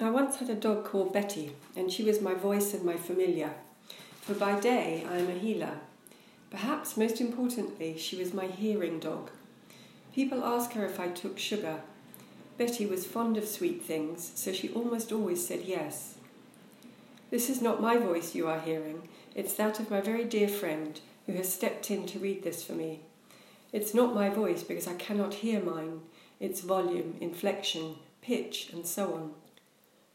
I once had a dog called Betty, and she was my voice and my familiar. For by day I am a healer. Perhaps most importantly, she was my hearing dog. People ask her if I took sugar. Betty was fond of sweet things, so she almost always said yes. This is not my voice you are hearing, it's that of my very dear friend who has stepped in to read this for me. It's not my voice because I cannot hear mine, its volume, inflection, pitch, and so on.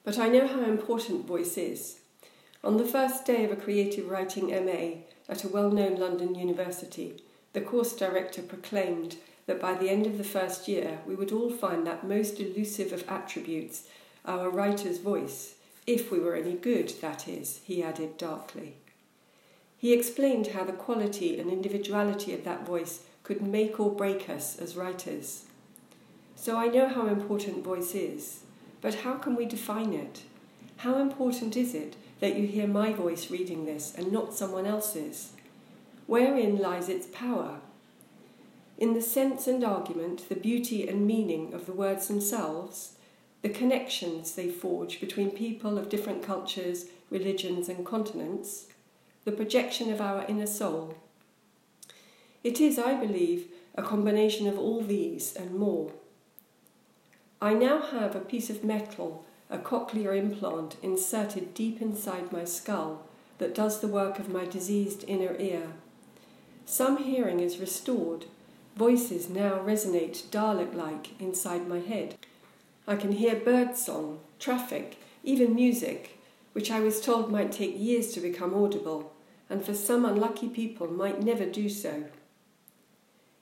But I know how important voice is. On the first day of a creative writing MA at a well known London university, the course director proclaimed that by the end of the first year we would all find that most elusive of attributes, our writer's voice, if we were any good, that is, he added darkly. He explained how the quality and individuality of that voice could make or break us as writers. So I know how important voice is. But how can we define it? How important is it that you hear my voice reading this and not someone else's? Wherein lies its power? In the sense and argument, the beauty and meaning of the words themselves, the connections they forge between people of different cultures, religions, and continents, the projection of our inner soul. It is, I believe, a combination of all these and more. I now have a piece of metal, a cochlear implant, inserted deep inside my skull that does the work of my diseased inner ear. Some hearing is restored. Voices now resonate Dalek like inside my head. I can hear birdsong, traffic, even music, which I was told might take years to become audible, and for some unlucky people might never do so.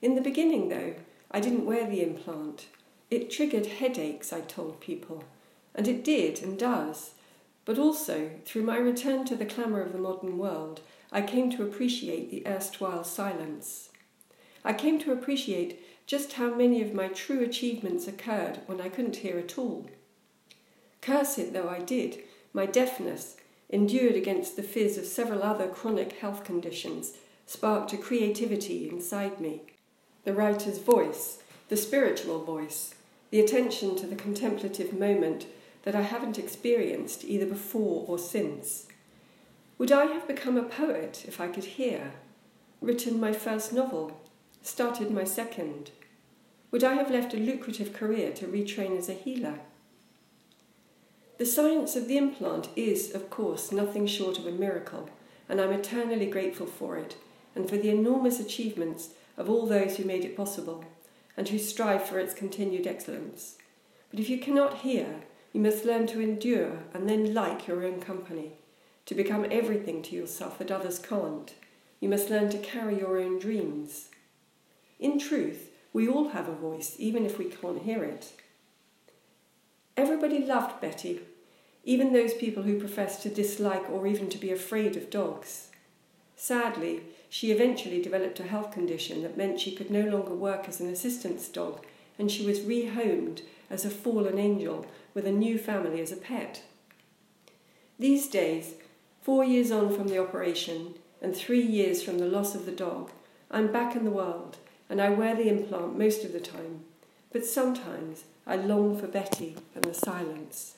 In the beginning, though, I didn't wear the implant. It triggered headaches, I told people, and it did and does. But also, through my return to the clamour of the modern world, I came to appreciate the erstwhile silence. I came to appreciate just how many of my true achievements occurred when I couldn't hear at all. Curse it though I did, my deafness, endured against the fizz of several other chronic health conditions, sparked a creativity inside me. The writer's voice, the spiritual voice, the attention to the contemplative moment that I haven't experienced either before or since. Would I have become a poet if I could hear? Written my first novel? Started my second? Would I have left a lucrative career to retrain as a healer? The science of the implant is, of course, nothing short of a miracle, and I'm eternally grateful for it and for the enormous achievements of all those who made it possible and who strive for its continued excellence. But if you cannot hear, you must learn to endure and then like your own company, to become everything to yourself that others can't. You must learn to carry your own dreams. In truth, we all have a voice, even if we can't hear it. Everybody loved Betty, even those people who professed to dislike or even to be afraid of dogs. Sadly, she eventually developed a health condition that meant she could no longer work as an assistance dog, and she was rehomed as a fallen angel with a new family as a pet. These days, four years on from the operation and three years from the loss of the dog, I'm back in the world and I wear the implant most of the time, but sometimes I long for Betty and the silence.